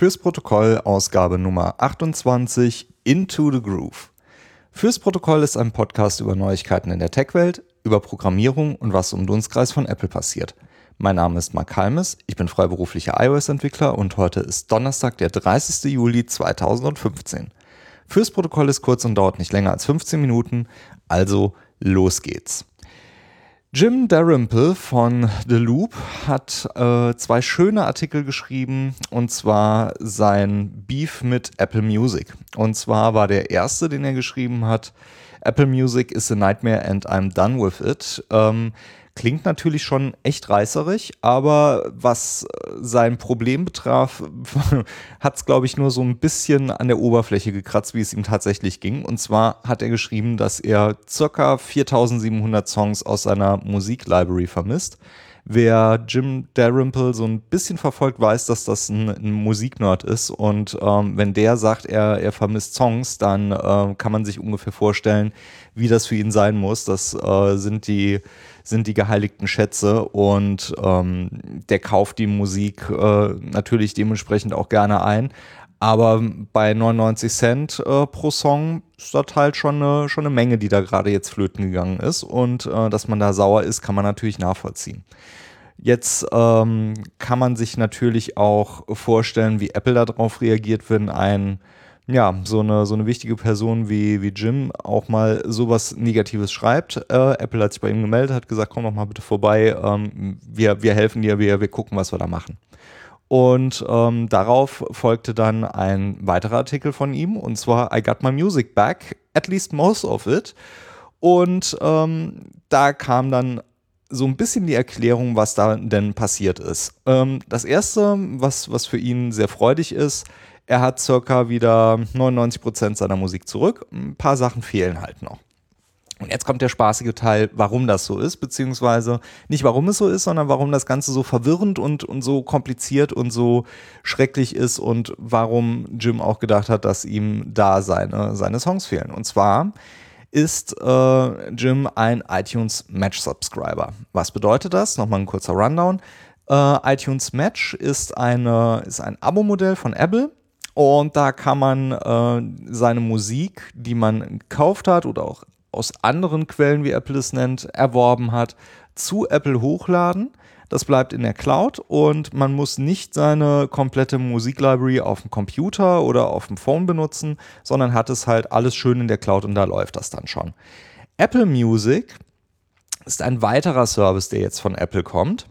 Fürs Protokoll Ausgabe Nummer 28 Into the Groove. Fürs Protokoll ist ein Podcast über Neuigkeiten in der Tech-Welt, über Programmierung und was um Dunstkreis von Apple passiert. Mein Name ist Mark Halmes, ich bin freiberuflicher iOS-Entwickler und heute ist Donnerstag, der 30. Juli 2015. Fürs Protokoll ist kurz und dauert nicht länger als 15 Minuten, also los geht's. Jim Dalrymple von The Loop hat äh, zwei schöne Artikel geschrieben und zwar sein Beef mit Apple Music. Und zwar war der erste, den er geschrieben hat, Apple Music is a nightmare and I'm done with it. Ähm, Klingt natürlich schon echt reißerig, aber was äh, sein Problem betraf, hat es, glaube ich, nur so ein bisschen an der Oberfläche gekratzt, wie es ihm tatsächlich ging. Und zwar hat er geschrieben, dass er circa 4700 Songs aus seiner Musiklibrary vermisst. Wer Jim Dalrymple so ein bisschen verfolgt, weiß, dass das ein, ein Musiknerd ist. Und ähm, wenn der sagt, er, er vermisst Songs, dann äh, kann man sich ungefähr vorstellen, wie das für ihn sein muss. Das äh, sind die sind die geheiligten Schätze und ähm, der kauft die Musik äh, natürlich dementsprechend auch gerne ein. Aber bei 99 Cent äh, pro Song ist das halt schon eine, schon eine Menge, die da gerade jetzt flöten gegangen ist. Und äh, dass man da sauer ist, kann man natürlich nachvollziehen. Jetzt ähm, kann man sich natürlich auch vorstellen, wie Apple darauf reagiert, wenn ein ja, so eine, so eine wichtige Person wie, wie Jim auch mal sowas Negatives schreibt. Äh, Apple hat sich bei ihm gemeldet, hat gesagt, komm doch mal bitte vorbei, ähm, wir, wir helfen dir, wir, wir gucken, was wir da machen. Und ähm, darauf folgte dann ein weiterer Artikel von ihm, und zwar I got my music back, at least most of it. Und ähm, da kam dann so ein bisschen die Erklärung, was da denn passiert ist. Ähm, das erste, was, was für ihn sehr freudig ist, er hat circa wieder 99% seiner Musik zurück. Ein paar Sachen fehlen halt noch. Und jetzt kommt der spaßige Teil, warum das so ist, beziehungsweise nicht warum es so ist, sondern warum das Ganze so verwirrend und, und so kompliziert und so schrecklich ist und warum Jim auch gedacht hat, dass ihm da seine, seine Songs fehlen. Und zwar ist äh, Jim ein iTunes Match Subscriber. Was bedeutet das? Nochmal ein kurzer Rundown. Äh, iTunes Match ist, eine, ist ein Abo-Modell von Apple und da kann man äh, seine Musik, die man gekauft hat oder auch aus anderen Quellen, wie Apple es nennt, erworben hat, zu Apple hochladen. Das bleibt in der Cloud und man muss nicht seine komplette Musiklibrary auf dem Computer oder auf dem Phone benutzen, sondern hat es halt alles schön in der Cloud und da läuft das dann schon. Apple Music ist ein weiterer Service, der jetzt von Apple kommt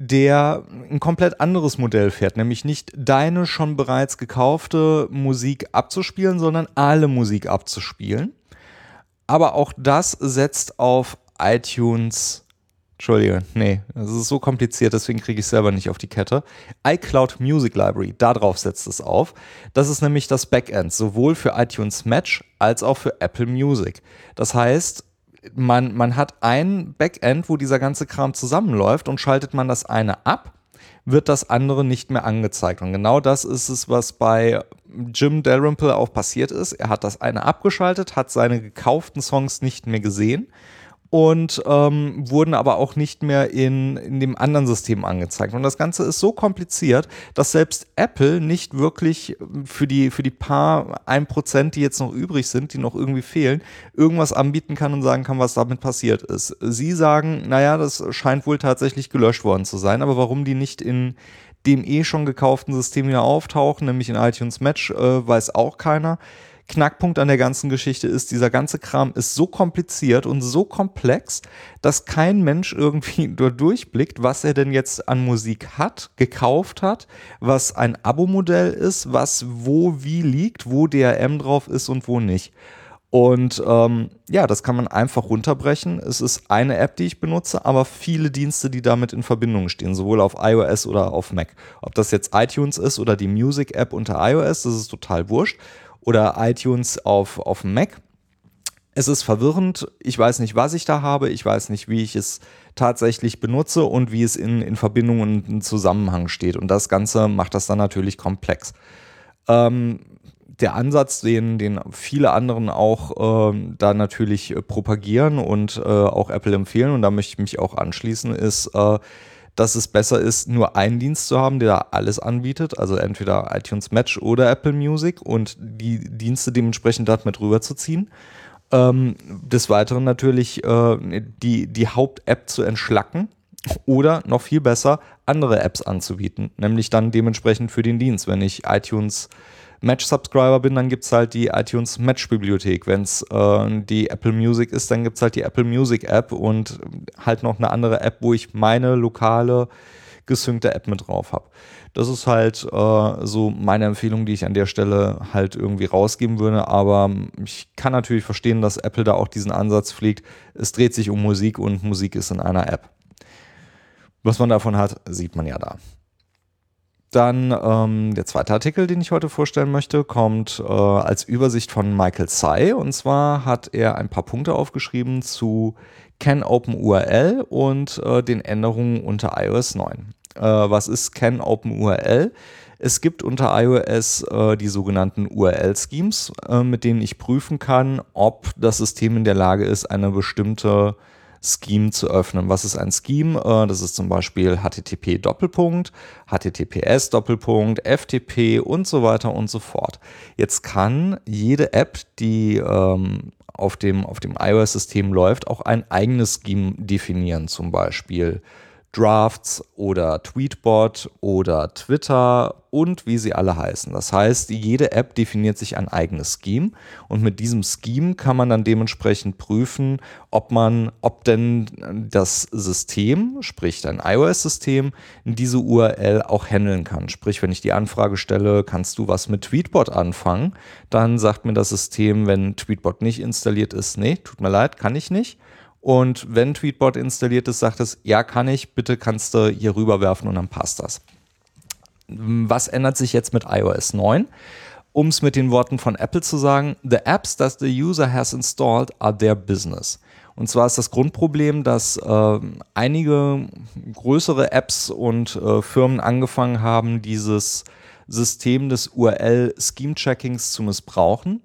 der ein komplett anderes Modell fährt, nämlich nicht deine schon bereits gekaufte Musik abzuspielen, sondern alle Musik abzuspielen. Aber auch das setzt auf iTunes. Entschuldige, nee, das ist so kompliziert, deswegen kriege ich es selber nicht auf die Kette. iCloud Music Library, darauf setzt es auf. Das ist nämlich das Backend, sowohl für iTunes Match als auch für Apple Music. Das heißt, man, man hat ein Backend, wo dieser ganze Kram zusammenläuft und schaltet man das eine ab, wird das andere nicht mehr angezeigt. Und genau das ist es, was bei Jim Dalrymple auch passiert ist. Er hat das eine abgeschaltet, hat seine gekauften Songs nicht mehr gesehen und ähm, wurden aber auch nicht mehr in, in dem anderen System angezeigt. Und das Ganze ist so kompliziert, dass selbst Apple nicht wirklich für die, für die paar ein Prozent, die jetzt noch übrig sind, die noch irgendwie fehlen, irgendwas anbieten kann und sagen kann, was damit passiert ist. Sie sagen, naja, das scheint wohl tatsächlich gelöscht worden zu sein, aber warum die nicht in dem eh schon gekauften System wieder auftauchen, nämlich in iTunes Match, äh, weiß auch keiner. Knackpunkt an der ganzen Geschichte ist, dieser ganze Kram ist so kompliziert und so komplex, dass kein Mensch irgendwie durchblickt, was er denn jetzt an Musik hat, gekauft hat, was ein Abo-Modell ist, was wo wie liegt, wo DRM drauf ist und wo nicht. Und ähm, ja, das kann man einfach runterbrechen. Es ist eine App, die ich benutze, aber viele Dienste, die damit in Verbindung stehen, sowohl auf iOS oder auf Mac. Ob das jetzt iTunes ist oder die Music-App unter iOS, das ist total wurscht oder iTunes auf, auf Mac. Es ist verwirrend. Ich weiß nicht, was ich da habe. Ich weiß nicht, wie ich es tatsächlich benutze und wie es in, in Verbindung und in Zusammenhang steht. Und das Ganze macht das dann natürlich komplex. Ähm, der Ansatz, den, den viele anderen auch äh, da natürlich propagieren und äh, auch Apple empfehlen, und da möchte ich mich auch anschließen, ist, äh, dass es besser ist, nur einen Dienst zu haben, der alles anbietet, also entweder iTunes Match oder Apple Music und die Dienste dementsprechend dort mit rüberzuziehen. Ähm, des Weiteren natürlich äh, die, die Haupt-App zu entschlacken oder noch viel besser, andere Apps anzubieten, nämlich dann dementsprechend für den Dienst. Wenn ich iTunes Match-Subscriber bin, dann gibt es halt die iTunes Match-Bibliothek. Wenn es äh, die Apple Music ist, dann gibt es halt die Apple Music App und halt noch eine andere App, wo ich meine lokale gesynkte App mit drauf habe. Das ist halt äh, so meine Empfehlung, die ich an der Stelle halt irgendwie rausgeben würde. Aber ich kann natürlich verstehen, dass Apple da auch diesen Ansatz pflegt. Es dreht sich um Musik und Musik ist in einer App. Was man davon hat, sieht man ja da. Dann ähm, der zweite Artikel, den ich heute vorstellen möchte, kommt äh, als Übersicht von Michael Tsai. Und zwar hat er ein paar Punkte aufgeschrieben zu CanOpenURL und äh, den Änderungen unter iOS 9. Äh, was ist CanOpenURL? Es gibt unter iOS äh, die sogenannten URL-Schemes, äh, mit denen ich prüfen kann, ob das System in der Lage ist, eine bestimmte Scheme zu öffnen. Was ist ein Scheme? Äh, das ist zum Beispiel HTTP Doppelpunkt, HTTPS Doppelpunkt, FTP und so weiter und so fort. Jetzt kann jede App, die ähm, auf dem, auf dem iOS-System läuft, auch ein eigenes Scheme definieren. Zum Beispiel Drafts oder Tweetbot oder Twitter und wie sie alle heißen. Das heißt, jede App definiert sich ein eigenes Scheme und mit diesem Scheme kann man dann dementsprechend prüfen, ob man, ob denn das System, sprich dein iOS-System, diese URL auch handeln kann. Sprich, wenn ich die Anfrage stelle, kannst du was mit Tweetbot anfangen, dann sagt mir das System, wenn Tweetbot nicht installiert ist, nee, tut mir leid, kann ich nicht. Und wenn Tweetbot installiert ist, sagt es, ja, kann ich, bitte kannst du hier rüberwerfen und dann passt das. Was ändert sich jetzt mit iOS 9? Um es mit den Worten von Apple zu sagen, the apps that the user has installed are their business. Und zwar ist das Grundproblem, dass äh, einige größere Apps und äh, Firmen angefangen haben, dieses System des URL-Scheme-Checkings zu missbrauchen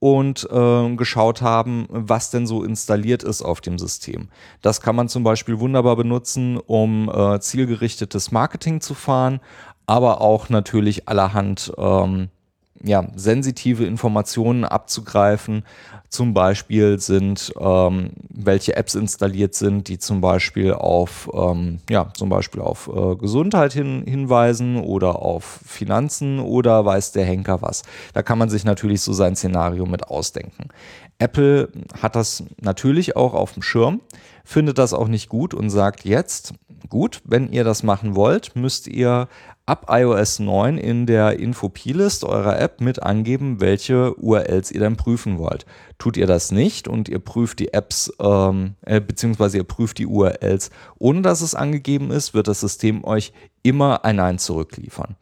und äh, geschaut haben, was denn so installiert ist auf dem System. Das kann man zum Beispiel wunderbar benutzen, um äh, zielgerichtetes Marketing zu fahren, aber auch natürlich allerhand ähm, ja, sensitive Informationen abzugreifen. Zum Beispiel sind, ähm, welche Apps installiert sind, die zum Beispiel auf, ähm, ja, zum Beispiel auf äh, Gesundheit hin, hinweisen oder auf Finanzen oder weiß der Henker was. Da kann man sich natürlich so sein Szenario mit ausdenken. Apple hat das natürlich auch auf dem Schirm, findet das auch nicht gut und sagt jetzt, gut, wenn ihr das machen wollt, müsst ihr ab iOS 9 in der Info-P-List eurer App mit angeben, welche URLs ihr dann prüfen wollt. Tut ihr das nicht und ihr prüft die Apps, ähm, äh, beziehungsweise ihr prüft die URLs, ohne dass es angegeben ist, wird das System euch immer ein Nein zurückliefern.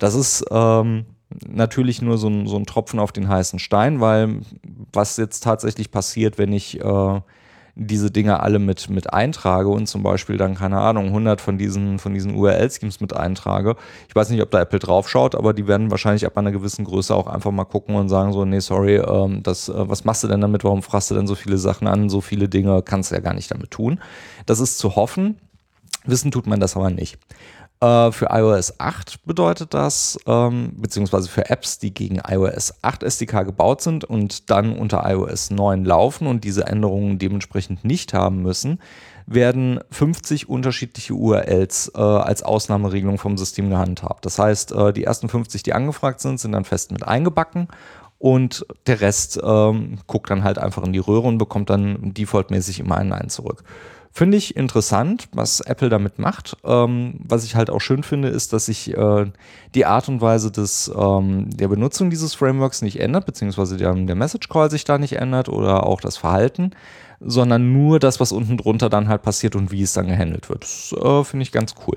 Das ist ähm, natürlich nur so ein, so ein Tropfen auf den heißen Stein, weil was jetzt tatsächlich passiert, wenn ich äh, diese Dinge alle mit, mit eintrage und zum Beispiel dann, keine Ahnung, 100 von diesen, von diesen URL-Schemes mit eintrage. Ich weiß nicht, ob da Apple drauf schaut, aber die werden wahrscheinlich ab einer gewissen Größe auch einfach mal gucken und sagen so, nee, sorry, ähm, das, äh, was machst du denn damit? Warum fragst du denn so viele Sachen an? So viele Dinge kannst du ja gar nicht damit tun. Das ist zu hoffen. Wissen tut man das aber nicht. Äh, für iOS 8 bedeutet das, ähm, beziehungsweise für Apps, die gegen iOS 8 SDK gebaut sind und dann unter iOS 9 laufen und diese Änderungen dementsprechend nicht haben müssen, werden 50 unterschiedliche URLs äh, als Ausnahmeregelung vom System gehandhabt. Das heißt, äh, die ersten 50, die angefragt sind, sind dann fest mit eingebacken und der Rest ähm, guckt dann halt einfach in die Röhre und bekommt dann defaultmäßig immer ein Nein zurück. Finde ich interessant, was Apple damit macht. Ähm, was ich halt auch schön finde, ist, dass sich äh, die Art und Weise des, ähm, der Benutzung dieses Frameworks nicht ändert, beziehungsweise der, der Message Call sich da nicht ändert oder auch das Verhalten, sondern nur das, was unten drunter dann halt passiert und wie es dann gehandelt wird. Das äh, finde ich ganz cool.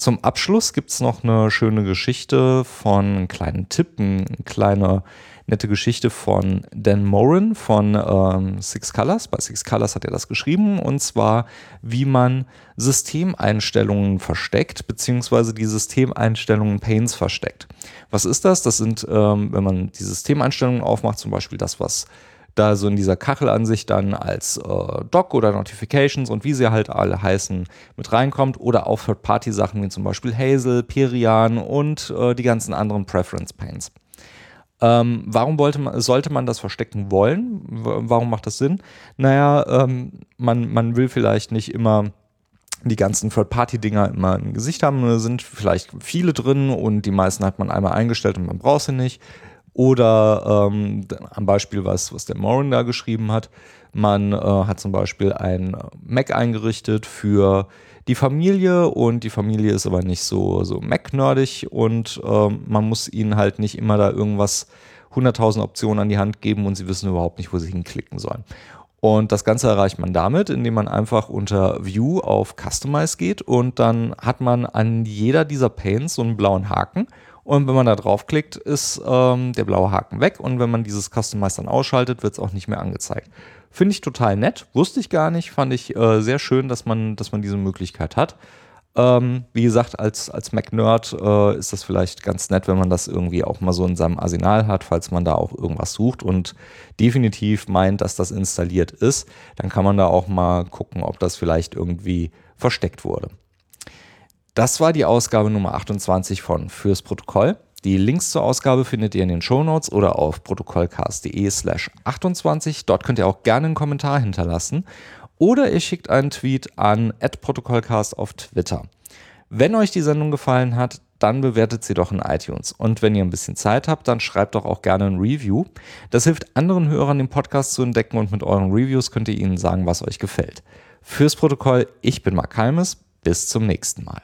Zum Abschluss gibt es noch eine schöne Geschichte von einem kleinen Tipp, eine kleine nette Geschichte von Dan Morin von ähm, Six Colors. Bei Six Colors hat er das geschrieben und zwar, wie man Systemeinstellungen versteckt, beziehungsweise die Systemeinstellungen Panes versteckt. Was ist das? Das sind, ähm, wenn man die Systemeinstellungen aufmacht, zum Beispiel das, was da so in dieser Kachelansicht dann als äh, Doc oder Notifications und wie sie halt alle heißen mit reinkommt oder auch Third-Party-Sachen wie zum Beispiel Hazel, Perian und äh, die ganzen anderen Preference Panes. Ähm, warum man, sollte man das verstecken wollen? Warum macht das Sinn? Naja, ähm, man, man will vielleicht nicht immer die ganzen Third-Party-Dinger immer im Gesicht haben. Da sind vielleicht viele drin und die meisten hat man einmal eingestellt und man braucht sie nicht. Oder ähm, am Beispiel, was, was der Morin da geschrieben hat, man äh, hat zum Beispiel ein Mac eingerichtet für die Familie und die Familie ist aber nicht so, so Mac-nerdig und äh, man muss ihnen halt nicht immer da irgendwas 100.000 Optionen an die Hand geben und sie wissen überhaupt nicht, wo sie hinklicken sollen. Und das Ganze erreicht man damit, indem man einfach unter View auf Customize geht und dann hat man an jeder dieser Panes so einen blauen Haken und wenn man da draufklickt, ist ähm, der blaue Haken weg. Und wenn man dieses Customize dann ausschaltet, wird es auch nicht mehr angezeigt. Finde ich total nett. Wusste ich gar nicht. Fand ich äh, sehr schön, dass man, dass man diese Möglichkeit hat. Ähm, wie gesagt, als, als Mac-Nerd äh, ist das vielleicht ganz nett, wenn man das irgendwie auch mal so in seinem Arsenal hat, falls man da auch irgendwas sucht und definitiv meint, dass das installiert ist. Dann kann man da auch mal gucken, ob das vielleicht irgendwie versteckt wurde. Das war die Ausgabe Nummer 28 von Fürs Protokoll. Die Links zur Ausgabe findet ihr in den Shownotes oder auf protokollcast.de slash 28. Dort könnt ihr auch gerne einen Kommentar hinterlassen. Oder ihr schickt einen Tweet an protokollcast auf Twitter. Wenn euch die Sendung gefallen hat, dann bewertet sie doch in iTunes. Und wenn ihr ein bisschen Zeit habt, dann schreibt doch auch gerne ein Review. Das hilft anderen Hörern, den Podcast zu entdecken und mit euren Reviews könnt ihr ihnen sagen, was euch gefällt. Fürs Protokoll, ich bin Mark Halmes. Bis zum nächsten Mal.